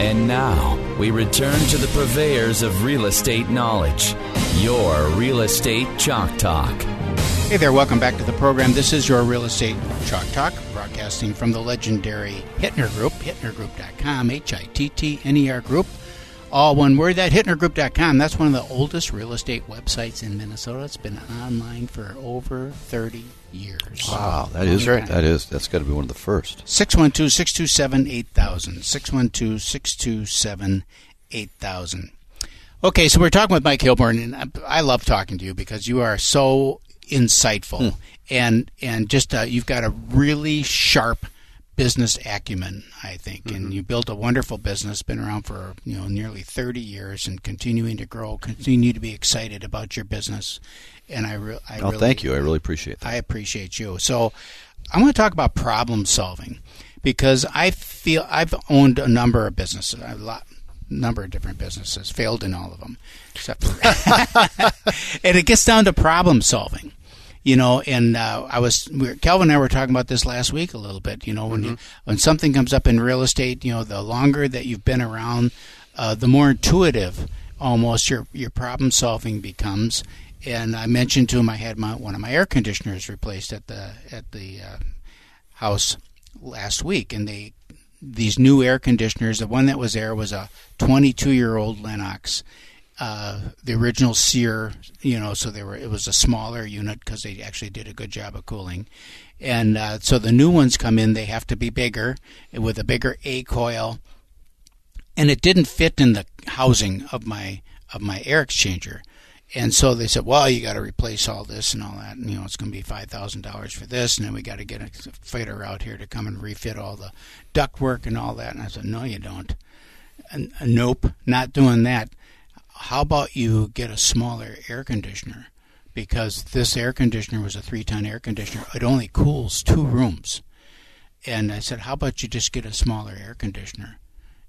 And now we return to the purveyors of real estate knowledge, your Real Estate Chalk Talk. Hey there, welcome back to the program. This is your Real Estate Chalk Talk, broadcasting from the legendary Hittner Group, hittnergroup.com, H I T T N E R Group. All one word, that hittnergroup.com. That's one of the oldest real estate websites in Minnesota. It's been online for over 30 years. Wow, that is time. that is that's got to be one of the first. 612 627 8000. 612 627 8000. Okay, so we're talking with Mike Hilborn, and I- I love talking to you because you are so insightful and and just uh, you've got a really sharp business acumen, I think, and mm-hmm. you built a wonderful business, been around for you know nearly 30 years, and continuing to grow, continue to be excited about your business, and I, re- I Oh, really thank you. I really appreciate that. I appreciate you. So I want to talk about problem solving because I feel I've owned a number of businesses, a lot number of different businesses, failed in all of them, except for and it gets down to problem solving. You know, and uh, I was we were, Calvin and I were talking about this last week a little bit. You know, when you, when something comes up in real estate, you know, the longer that you've been around, uh, the more intuitive almost your your problem solving becomes. And I mentioned to him I had my one of my air conditioners replaced at the at the uh, house last week, and they these new air conditioners. The one that was there was a 22 year old Lennox, uh, the original Sear. You know, so they were it was a smaller unit because they actually did a good job of cooling. And uh, so the new ones come in, they have to be bigger with a bigger A coil, and it didn't fit in the housing of my of my air exchanger. And so they said, "Well, you got to replace all this and all that, and you know it's going to be five thousand dollars for this, and then we got to get a fitter out here to come and refit all the ductwork and all that." And I said, "No, you don't. And, nope, not doing that. How about you get a smaller air conditioner? Because this air conditioner was a three-ton air conditioner. It only cools two rooms." And I said, "How about you just get a smaller air conditioner?"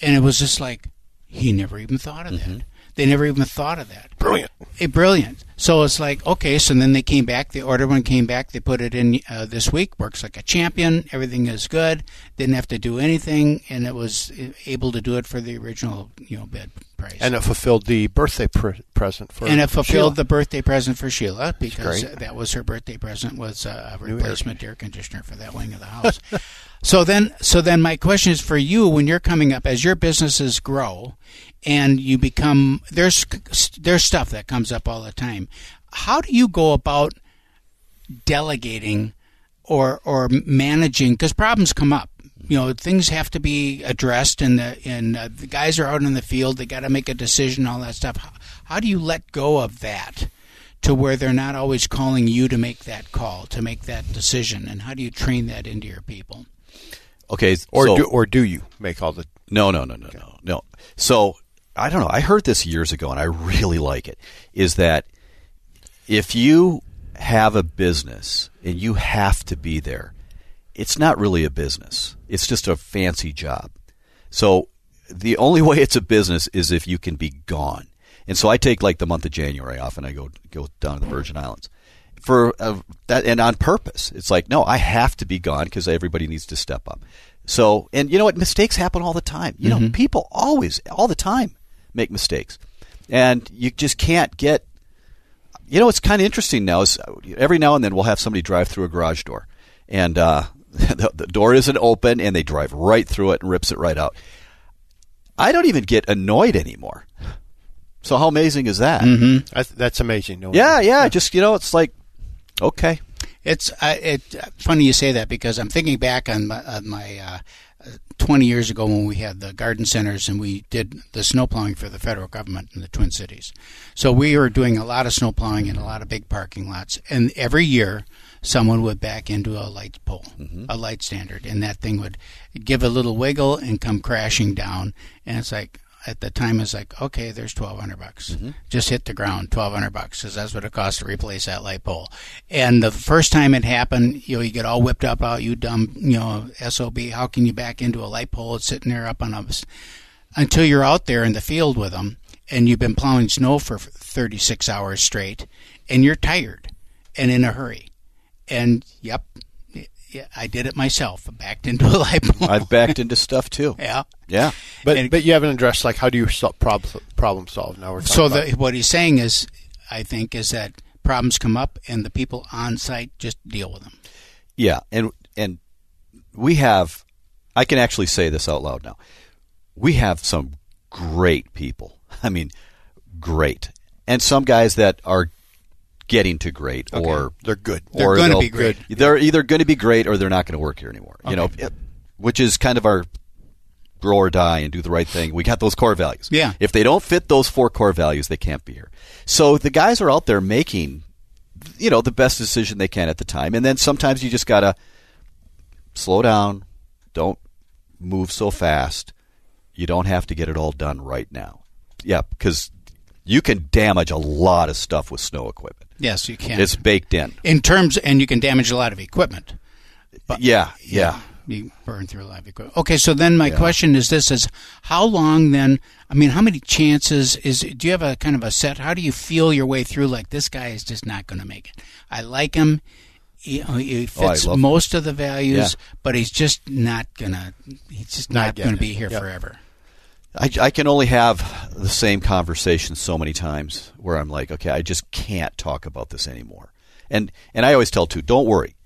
And it was just like he never even thought of that. Mm-hmm. They never even thought of that. Brilliant. Brilliant. So it's like okay. So then they came back. The order one came back. They put it in uh, this week. Works like a champion. Everything is good. Didn't have to do anything, and it was eh, able to do it for the original you know bid price. And it fulfilled the birthday pre- present for and it fulfilled Sheila. the birthday present for Sheila because that was her birthday present was uh, a replacement air conditioner for that wing of the house. so then, so then my question is for you: when you're coming up as your businesses grow, and you become there's there's stuff that comes up all the time. How do you go about delegating or or managing because problems come up you know things have to be addressed and the and uh, the guys are out in the field they got to make a decision all that stuff how, how do you let go of that to where they're not always calling you to make that call to make that decision and how do you train that into your people Okay, or so, do or do you make all the no, no, no, no, no, no. So I don't know. I heard this years ago, and I really like it. Is that if you have a business and you have to be there, it's not really a business. It's just a fancy job. So the only way it's a business is if you can be gone. And so I take like the month of January off, and I go go down to the Virgin Islands for uh, that, and on purpose. It's like no, I have to be gone because everybody needs to step up. So, and you know what? Mistakes happen all the time. You know, people always, all the time, make mistakes, and you just can't get. You know, it's kind of interesting now. Is every now and then we'll have somebody drive through a garage door, and uh, the, the door isn't open, and they drive right through it and rips it right out. I don't even get annoyed anymore. So how amazing is that? that's, that's amazing. No Yeah, yeah. Just you know, it's like okay. It's uh, it funny you say that because I'm thinking back on my, on my uh, 20 years ago when we had the garden centers and we did the snow plowing for the federal government in the Twin Cities. So we were doing a lot of snow plowing in a lot of big parking lots, and every year someone would back into a light pole, mm-hmm. a light standard, and that thing would give a little wiggle and come crashing down. And it's like at the time it's like, okay, there's twelve hundred bucks. Mm-hmm. Just hit the ground, twelve hundred bucks, because that's what it costs to replace that light pole. And the first time it happened, you know, you get all whipped up out, you dumb, you know, sob. How can you back into a light pole? It's sitting there up on a until you're out there in the field with them and you've been plowing snow for 36 hours straight and you're tired and in a hurry. And yep, I did it myself. I backed into a light pole. I've backed into stuff too. yeah. Yeah. But And- but you haven't addressed like how do you sol- problem problem solve? Now we're So the, what he's saying is, I think, is that problems come up and the people on site just deal with them. Yeah, and and we have I can actually say this out loud now. We have some great people. I mean, great. And some guys that are getting to great or they're good. They're gonna be great. They're either going to be great or they're not going to work here anymore. You know, it- which is kind of our grow or die and do the right thing. We got those core values. Yeah. If they don't fit those four core values, they can't be here. So the guys are out there making, you know, the best decision they can at the time, and then sometimes you just gotta slow down. Don't move so fast. You don't have to get it all done right now. Yeah, because you can damage a lot of stuff with snow equipment. Yes, you can. It's baked in. in terms, and you can damage a lot of equipment. But, yeah, yeah. You burn through a lot of equipment. Okay, so then my question is this: Is how long then? I mean, how many chances is? Do you have a kind of a set? How do you feel your way through? Like this guy is just not going to make it. I like him. He, uh, he Oh, fits him. most of the values, Yeah. but he's just not gonna. He's just Not not, going to getting be here Yep. forever. I, I can only have the same conversation so many times where I'm like, okay, I just can't talk about this anymore. And and I always tell too, don't worry,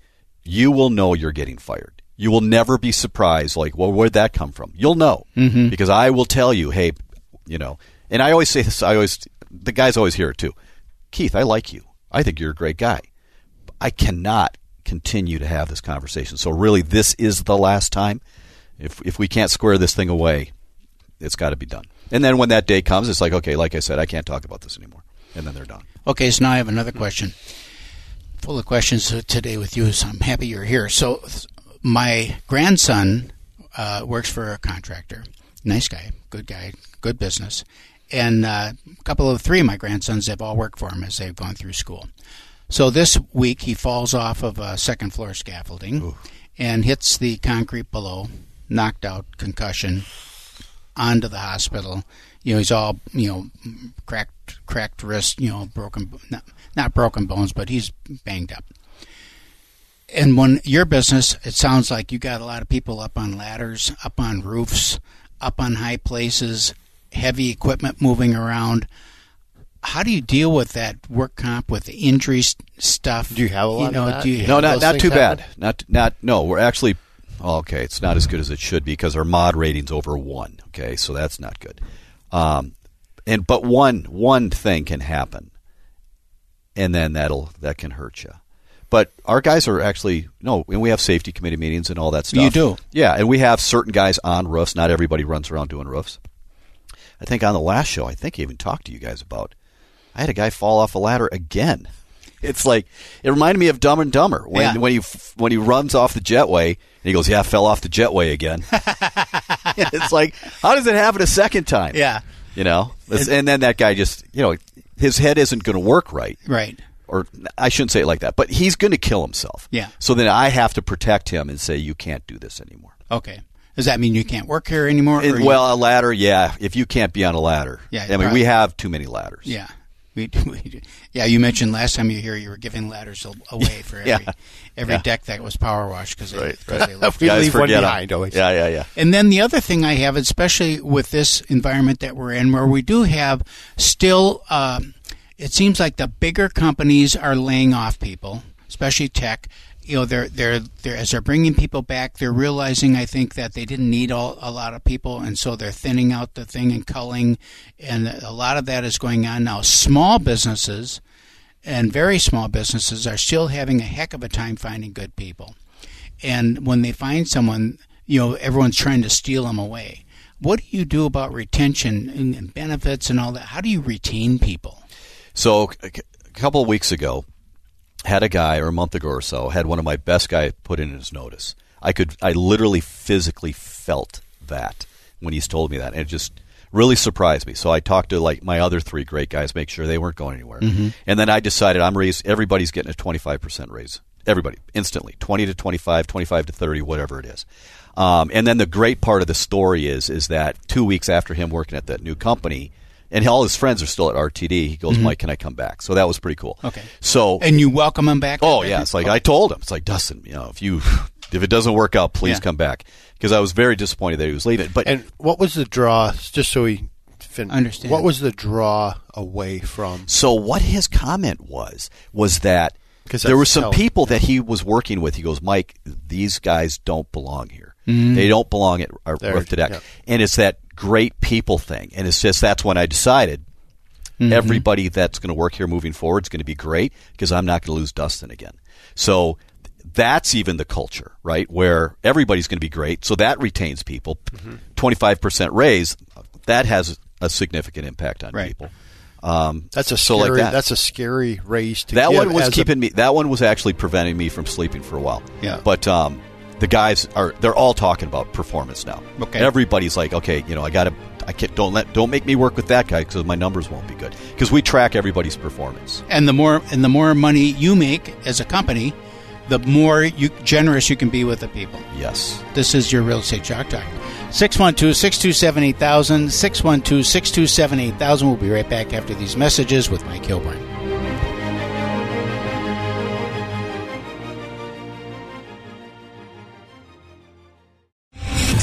you will know you're getting fired. You will never be surprised, like, well, where'd that come from? You'll know Mm-hmm. because I will tell you, hey, you know. And I always say this. I always the guys always hear it too. Keith, I like you. I think you're a great guy. I cannot continue to have this conversation. So really, this is the last time. If if we can't square this thing away, it's got to be done. And then when that day comes, it's like, okay, like I said, I can't talk about this anymore. And then they're done. Okay, so now I have another question. Full of questions today with you, so I'm happy you're here. So, my grandson uh, works for a contractor. Nice guy, good guy, good business. And uh, a couple of three of my grandsons have all worked for him as they've gone through school. So this week he falls off of a second floor scaffolding and hits the concrete below, knocked out, concussion, onto the hospital. You know, he's all you know, cracked, cracked wrist. You know, broken, not, not broken bones, but he's banged up. And when your business, it sounds like you got a lot of people up on ladders, up on roofs, up on high places, heavy equipment moving around. How do you deal with that work comp with the injury stuff? Do you have a lot of know, that? Do you No, not not too happen? bad. Not not no. We're actually okay. It's not as good as it should be because our mod rating's over one. Okay, so that's not good. Um, and but one one thing can happen, and then that'll that can hurt you. But our guys are actually no, and we have safety committee meetings and all that stuff. You do? yeah. And we have certain guys on roofs. Not everybody runs around doing roofs. I think on the last show, I think I even talked to you guys about. I had a guy fall off a ladder again. It's like it reminded me of Dumb and Dumber when Yeah. when he when he runs off the jetway and he goes, "Yeah, I fell off the jetway again." it's like, how does it happen a second time? Yeah. you know. It's- And then that guy just, you know, his head isn't going to work right, Right. or I shouldn't say it like that, but he's going to kill himself. Yeah. So then I have to protect him and say, "You can't do this anymore." Okay. Does that mean you can't work here anymore? or And, you- well, a ladder, yeah. If you can't be on a ladder, Yeah, I mean, we have too many ladders. Yeah. We, we. Yeah, you mentioned last time you were here you were giving ladders away for every Yeah. every Yeah. deck that was power washed because Right, they, right. they left. We leave one behind always. Yeah, yeah, yeah. And then the other thing I have, especially with this environment that we're in, where we do have still, um, it seems like the bigger companies are laying off people, especially tech. You know, they're they're they're as they're bringing people back, they're realizing I think that they didn't need all, a lot of people, and so they're thinning out the thing and culling, and a lot of that is going on now. Small businesses and very small businesses are still having a heck of a time finding good people and when they find someone, you know, everyone's trying to steal them away. What do you do about retention and benefits and all that? How do you retain people? So a couple of weeks ago, had a guy, or a month ago or so, had one of my best guys put in his notice. I could, I literally physically felt that when he's told me that, and it just really surprised me. So I talked to like my other three great guys, make sure they weren't going anywhere, and then I decided I'm raised. Everybody's getting a 25 percent raise. Everybody instantly, 20 to 25, 25 to 30, whatever it is. Um, and then the great part of the story is is that two weeks after him working at that new company, and all his friends are still at RTD. He goes, Mike, can I come back? So that was pretty cool. Okay. So And you welcome him back? Oh yeah, it's like I told him. It's like Dustin, you know, if you if it doesn't work out, please Yeah. come back because I was very disappointed that he was leaving. But And what was the draw? Just so we fin- Understand. What was the draw away from? so what his comment was was that 'Cause there were some how- people that he was working with. He goes, Mike, these guys don't belong here. Mm-hmm. They don't belong at our There, to Deck. yeah. And it's that great people thing. And it's just that's when I decided. Mm-hmm. Everybody that's going to work here moving forward is going to be great because I'm not going to lose Dustin again. So that's even the culture, right? Where everybody's going to be great. So that retains people. Mm-hmm. 25% raise, that has a significant impact on Right. people. Um, That's a so scary. like that. That's a scary raise to that one was as a- keeping me. That one was actually preventing me from sleeping for a while. Yeah. But um, the guys are they're all talking about performance now. Okay. Everybody's like, okay, you know, I got to. I can't. Don't let. Don't make me work with that guy because my numbers won't be good. Because we track everybody's performance. and the more and the more money you make as a company, the more you generous you can be with the people. Yes. This is your real estate chalk talk. 612-627-8000, 612-627-8000. We'll be right back after these messages with Mike Hilborn.